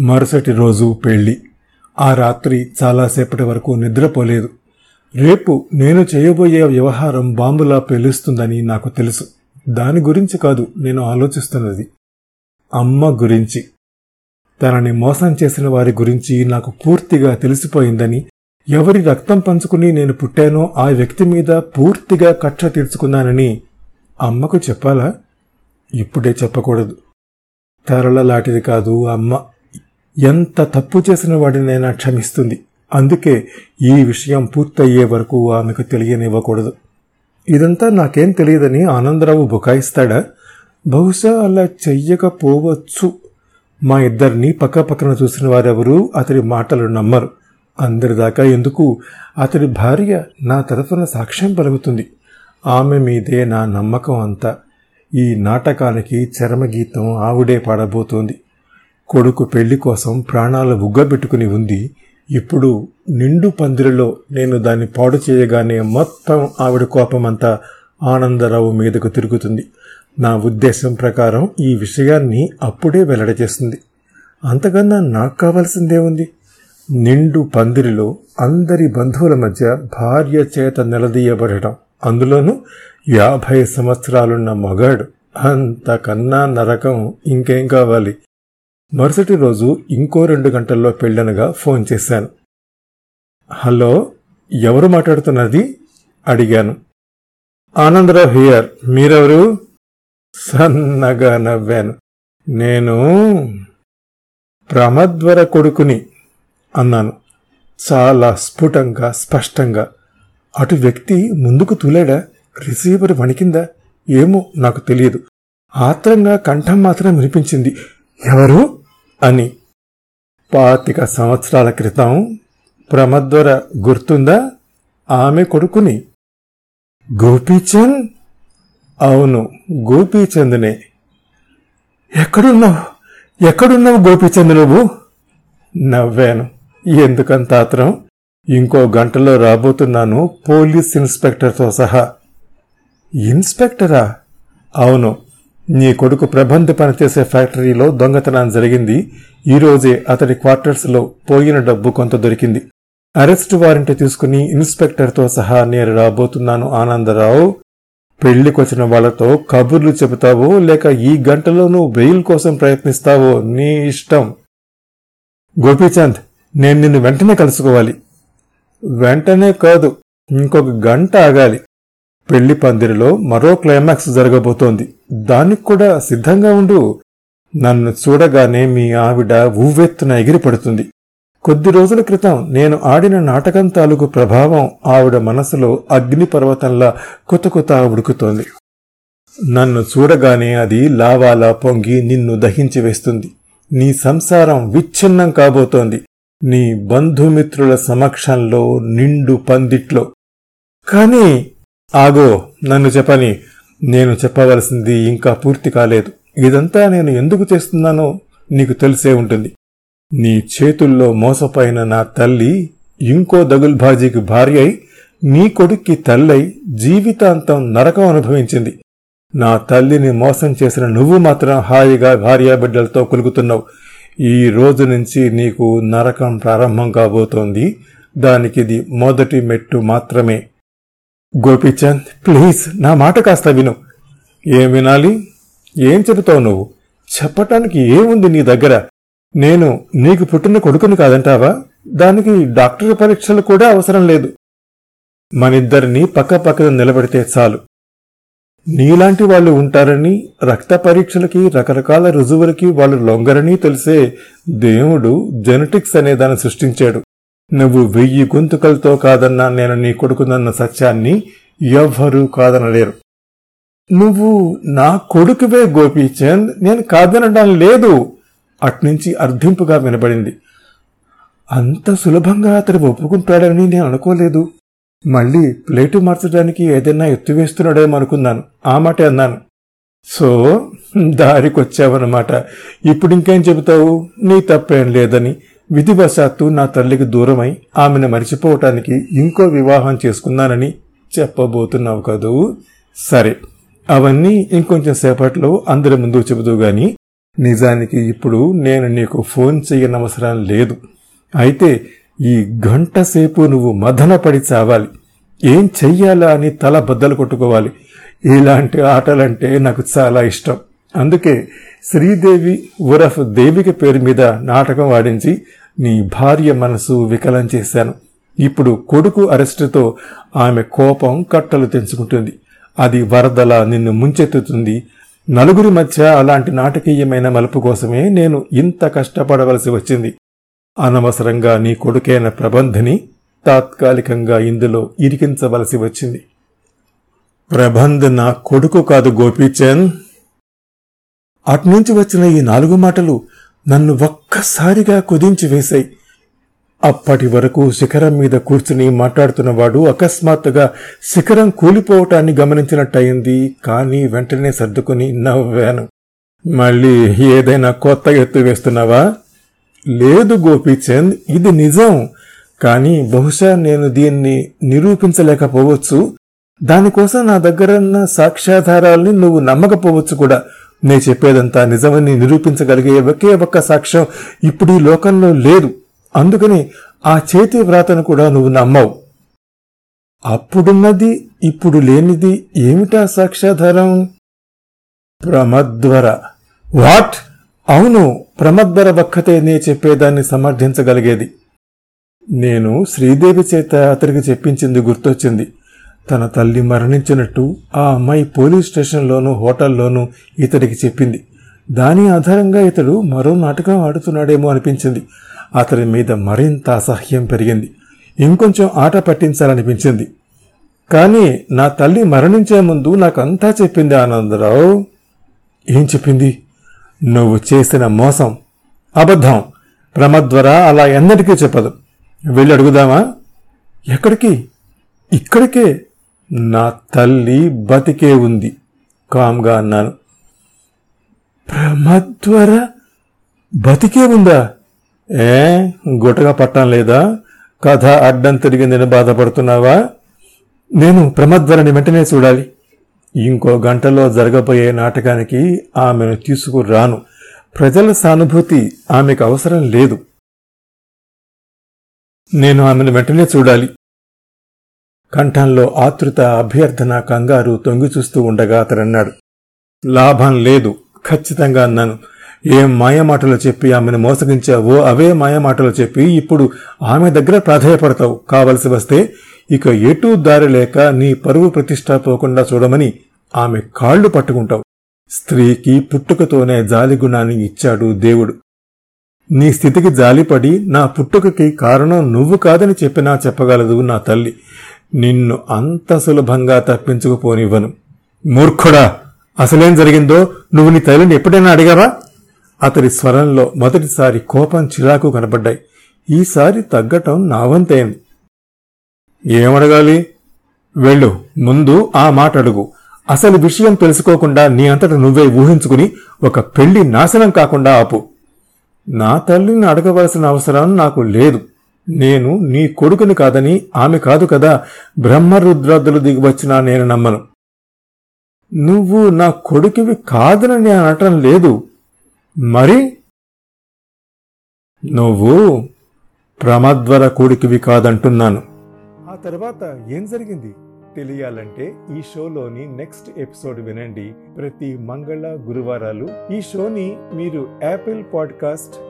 మరుసటి రోజు పెళ్ళి ఆ రాత్రి చాలాసేపటి వరకు నిద్రపోలేదు. రేపు నేను చేయబోయే వ్యవహారం బాంబులా పేలుస్తుందని నాకు తెలుసు. దాని గురించి కాదు నేను ఆలోచిస్తున్నది. అమ్మ గురించి. తనని మోసం చేసిన వారి గురించి నాకు పూర్తిగా తెలిసిపోయిందని ఎవరి రక్తం పంచుకుని నేను పుట్టానో ఆ వ్యక్తి మీద పూర్తిగా కక్ష తీర్చుకున్నానని అమ్మకు చెప్పాలా? ఇప్పుడే చెప్పకూడదు. తరలలాంటిది కాదు అమ్మ. ఎంత తప్పు చేసిన వాడినైనా క్షమిస్తుంది. అందుకే ఈ విషయం పూర్తయ్యే వరకు ఆమెకు తెలియనివ్వకూడదు. ఇదంతా నాకేం తెలియదని ఆనందరావు బుకాయిస్తాడా? బహుశా అలా చెయ్యకపోవచ్చు. మా ఇద్దరిని పక్కపక్కన చూసిన వారెవరూ అతడి మాటలు నమ్మరు. అందరిదాకా ఎందుకు? అతడి భార్య నా తరఫున సాక్ష్యం పలుకుతుంది. ఆమె మీదే నా నమ్మకం అంతా. ఈ నాటకానికి చరమగీతం ఆవిడే పాడబోతోంది. కొడుకు పెళ్ళి కోసం ప్రాణాలు ఉగ్గబెట్టుకుని ఉంది. ఇప్పుడు నిండు పందిరిలో నేను దాన్ని పాడు చేయగానే మొత్తం ఆవిడ కోపమంతా ఆనందరావు మీదకు తిరుగుతుంది. నా ఉద్దేశం ప్రకారం ఈ విషయాన్ని అప్పుడే వెల్లడి చేస్తుంది. అంతకన్నా నాకు కావాల్సిందే ఉంది. నిండు పందిరిలో అందరి బంధువుల మధ్య భార్య చేత నిలదీయబడటం. అందులోనూ యాభై సంవత్సరాలున్న మగాడు. అంతకన్నా నరకం ఇంకేం కావాలి? మరుసటి రోజు ఇంకో రెండు గంటల్లో పెళ్ళనగా ఫోన్ చేశాను. హలో ఎవరు మాట్లాడుతున్నది? అడిగాను. ఆనందరావు హియర్ మీరెవరు? సన్నగా నవ్వాను. నేను ప్రమద్వర కొడుకుని అన్నాను. చాలా స్ఫుటంగా స్పష్టంగా. అటు వ్యక్తి ముందుకు తూలాడా? రిసీవర్ వణికిందా? ఏమో నాకు తెలియదు. ఆత్రంగా కంఠం మాత్రం వినిపించింది. ఎవరు? అని. పాతిక సంవత్సరాల క్రితం ప్రమద్వర గుర్తుందా? ఆమె కొడుకుని. గోపీచంద్? అవును గోపీచంద్నే. ఎక్కడున్నావు? ఎక్కడున్నావు గోపీచంద్ నువ్వు? నవ్వాను. ఎందుకంత ఆత్రం? ఇంకో గంటలో రాబోతున్నాను పోలీస్ ఇన్స్పెక్టర్తో సహా. ఇన్స్పెక్టరా? అవును నీ కొడుకు ప్రబంధ పనిచేసే ఫ్యాక్టరీలో దొంగతనం జరిగింది. ఈరోజే అతడి క్వార్టర్స్లో పోయిన డబ్బు కొంత దొరికింది. అరెస్టు వారెంట్ తీసుకుని ఇన్స్పెక్టర్తో సహా నేను రాబోతున్నాను ఆనందరావు. పెళ్ళికొచ్చిన వాళ్ళతో కబుర్లు చెబుతావో లేక ఈ గంటలో నువ్వు బెయిల్ కోసం ప్రయత్నిస్తావో నీ ఇష్టం. గోపీచంద్ నేను నిన్ను వెంటనే కలుసుకోవాలి. వెంటనే కాదు ఇంకొక గంట ఆగాలి. పెళ్ళి పందిరిలో మరో క్లైమాక్స్ జరగబోతోంది. దానికి కూడా సిద్ధంగా ఉండు. నన్ను చూడగానే మీ ఆవిడ ఉవ్వెత్తున ఎగిరిపడుతుంది. కొద్ది రోజుల క్రితం నేను ఆడిన నాటకం తాలూకు ప్రభావం ఆవిడ మనసులో అగ్నిపర్వతంలా కొత్త కొత్త ఉడుకుతోంది. నన్ను చూడగానే అది లావాలా పొంగి నిన్ను దహించి వేస్తుంది. నీ సంసారం విచ్ఛిన్నం కాబోతోంది. నీ బంధుమిత్రుల సమక్షంలో నిండు పందిట్లో. కానీ ఆగో నన్ను చెప్పని. నేను చెప్పవలసింది ఇంకా పూర్తి కాలేదు. ఇదంతా నేను ఎందుకు చేస్తున్నానో నీకు తెలిసే ఉంటుంది. నీ చేతుల్లో మోసపోయిన నా తల్లి ఇంకో దగుల్బాజీకి భార్య అయి నీ కొడుక్కి తల్లై జీవితాంతం నరకం అనుభవించింది. నా తల్లిని మోసం చేసిన నువ్వు మాత్రం హాయిగా భార్యాబిడ్డలతో కులుకుతున్నావు ఈ రోజు నుంచి నీకు నరకం ప్రారంభం కాబోతోంది. దానికిది మొదటి మెట్టు మాత్రమే. గోపీచంద్ ప్లీజ్ నా మాట కాస్త విను. ఏం వినాలి? ఏం చెబుతావు నువ్వు? చెప్పటానికి ఏముంది నీ దగ్గర? నేను నీకు పుట్టిన కొడుకుని కాదంటావా? దానికి డాక్టర్ పరీక్షలు కూడా అవసరం లేదు. మనిద్దరినీ పక్క పక్కన నిలబెడితే చాలు. నీలాంటి వాళ్ళు ఉంటారని రక్త పరీక్షలకి రకరకాల రుజువులకి వాళ్ళు లొంగరని తెలిసే దేవుడు జెనెటిక్స్ అనే దాన్ని సృష్టించాడు. నువ్వు వెయ్యి గొంతుకలతో కాదన్నా నేను నీ కొడుకునన్న సత్యాన్ని ఎవ్వరూ కాదనలేరు. నువ్వు నా కొడుకువే గోపీచంద్ నేను కాదనడం లేదు అట్నుంచి అర్ధింపుగా వినబడింది. అంత సులభంగా అతడు ఒప్పుకుంటాడని నేను అనుకోలేదు. మళ్ళీ ప్లేటు మార్చడానికి ఏదైనా ఎత్తువేస్తున్నాడేమో అనుకున్నాను. ఆ మాటే అన్నాను. సో దారికొచ్చావన్నమాట. ఇప్పుడు ఇంకేం చెబుతావు? నీ తప్పేం లేదని. విధివశాత్తు నా తల్లికి దూరమై ఆమెను మరిచిపోవటానికి ఇంకో వివాహం చేసుకున్నానని చెప్పబోతున్నావు కదూ? సరే అవన్నీ ఇంకొంచెం సేపట్లో అందరి ముందు చెబుతూ గాని నిజానికి ఇప్పుడు నేను నీకు ఫోన్ చేయనవసరం లేదు. అయితే ఈ గంట సేపు నువ్వు మదనపడి చావాలి. ఏం చెయ్యాలా అని తల బద్దలు కొట్టుకోవాలి. ఇలాంటి ఆటలంటే నాకు చాలా ఇష్టం. అందుకే శ్రీదేవి ఉరఫ్ దేవిక పేరు మీద నాటకం ఆడించి నీ భార్య మనసు వికలం చేశాను. ఇప్పుడు కొడుకు అరెస్టుతో ఆమె కోపం కట్టలు తెంచుకుంటుంది. అది వరదలా నిన్ను ముంచెత్తుతుంది. నలుగురి మధ్య అలాంటి నాటకీయమైన మలుపు కోసమే నేను ఇంత కష్టపడవలసి వచ్చింది. అనవసరంగా నీ కొడుకైన ప్రబంధని తాత్కాలికంగా ఇందులో ఇరికించవలసి వచ్చింది. ప్రబంధ్ నా కొడుకు కాదు గోపీచంద్. అట్నుంచి వచ్చిన ఈ నాలుగు మాటలు నన్ను ఒక్కసారిగా కుదించి వేశాయి. అప్పటి వరకు శిఖరం మీద కూర్చుని మాట్లాడుతున్నవాడు అకస్మాత్తుగా శిఖరం కూలిపోవటాన్ని గమనించినట్టయింది. కానీ వెంటనే సర్దుకుని నవ్వాను. మళ్ళీ ఏదైనా కొత్త ఎత్తు వేస్తున్నావా? లేదు గోపీచంద్ ఇది నిజం. కానీ బహుశా నేను దీన్ని నిరూపించలేకపోవచ్చు. దానికోసం నా దగ్గరున్న సాక్ష్యాధారాల్ని నువ్వు నమ్మకపోవచ్చు కూడా. నే చెప్పేదంతా నిజమని నిరూపించగలిగే ఒకే ఒక్క సాక్ష్యం ఇప్పుడు ఈ లోకంలో లేదు. అందుకని ఆ చేతి వ్రాతను కూడా నువ్వు నమ్మవు. అప్పుడున్నది ఇప్పుడు లేనిది ఏమిటా సాక్ష్యాధారం? ప్రమద్వర. వాట్? అవును ప్రమద్వర ఒక్కతే నే చెప్పేదాన్ని సమర్థించగలిగేది. నేను శ్రీదేవి చేత అతనికి చెప్పించింది గుర్తొచ్చింది. తన తల్లి మరణించినట్టు ఆ అమ్మాయి పోలీస్ స్టేషన్లోనూ హోటల్లోనూ ఇతడికి చెప్పింది. దాని ఆధారంగా ఇతడు మరో నాటకం ఆడుతున్నాడేమో అనిపించింది. అతని మీద మరింత అసహ్యం పెరిగింది. ఇంకొంచెం ఆట పట్టించాలనిపించింది. కానీ నా తల్లి మరణించే ముందు నాకంతా చెప్పింది ఆనందరావు. ఏం చెప్పింది? నువ్వు చేసిన మోసం. అబద్ధం. ప్రమద్వర అలా ఎన్నటికీ చెప్పదు. వెళ్ళి అడుగుదామా? ఎక్కడికి? ఇక్కడికే. నా తల్లి బతికే ఉంది. కామ్గా అన్నాను. ప్రమద్వర బతికే ఉందా? ఏ గుటగా పట్టం లేదా? కథ అడ్డం తిరిగి నేను బాధపడుతున్నావా? నేను ప్రమద్వరని వెంటనే చూడాలి. ఇంకో గంటలో జరగబోయే నాటకానికి ఆమెను తీసుకురాను. ప్రజల సానుభూతి ఆమెకు అవసరం లేదు. నేను ఆమెను వెంటనే చూడాలి. కంఠంలో ఆతృత అభ్యర్థన కంగారు తొంగి చూస్తూ ఉండగా అతడన్నాడు. లాభం లేదు ఖచ్చితంగా అన్నాను. ఏం మాయమాటలు చెప్పి ఆమెను మోసగించావో అవే మాయమాటలు చెప్పి ఇప్పుడు ఆమె దగ్గర ప్రాధాయపడతావు. కావలసి వస్తే ఇక ఎటూ దారి లేక నీ పరువు ప్రతిష్ట పోకుండా చూడమని ఆమె కాళ్ళు పట్టుకుంటావు. స్త్రీకి పుట్టుకతోనే జాలి గుణాన్ని ఇచ్చాడు దేవుడు. నీ స్థితికి జాలిపడి నా పుట్టుకకి కారణం నువ్వు కాదని చెప్పినా చెప్పగలదు నా తల్లి. నిన్ను అంత సులభంగా తప్పించుకుపోనివ్వను. మూర్ఖుడా అసలేం జరిగిందో నువ్వు నీ తల్లిని ఎప్పుడైనా అడిగావా? అతడి స్వరంలో మొదటిసారి కోపం చిరాకు కనబడ్డాయి. ఈసారి తగ్గటం నా వంతైంది ఏమడగాలి? వెళ్ళు ముందు ఆ మాట అడుగు. అసలు విషయం తెలుసుకోకుండా నీ అంతట నువ్వే ఊహించుకుని ఒక పెళ్ళి నాశనం కాకుండా ఆపు. నా తల్లిని అడగవలసిన అవసరం నాకు లేదు. నేను నీ కొడుకుని కాదని ఆమె కాదు కదా. బ్రహ్మరుద్రాదులు దిగివచ్చినా నేను నమ్మను. నువ్వు నా కొడుకువి కాదని నేను అనటం లేదు. మరి? నువ్వు ప్రమద్వర కొడుకువి కాదంటున్నాను. ఆ తర్వాత ఏం జరిగింది? తెలియాలంటే ఈ షోలోని నెక్స్ట్ ఎపిసోడ్ వినండి. ప్రతి మంగళ గురువారాలు ఈ షోని మీరు Apple podcast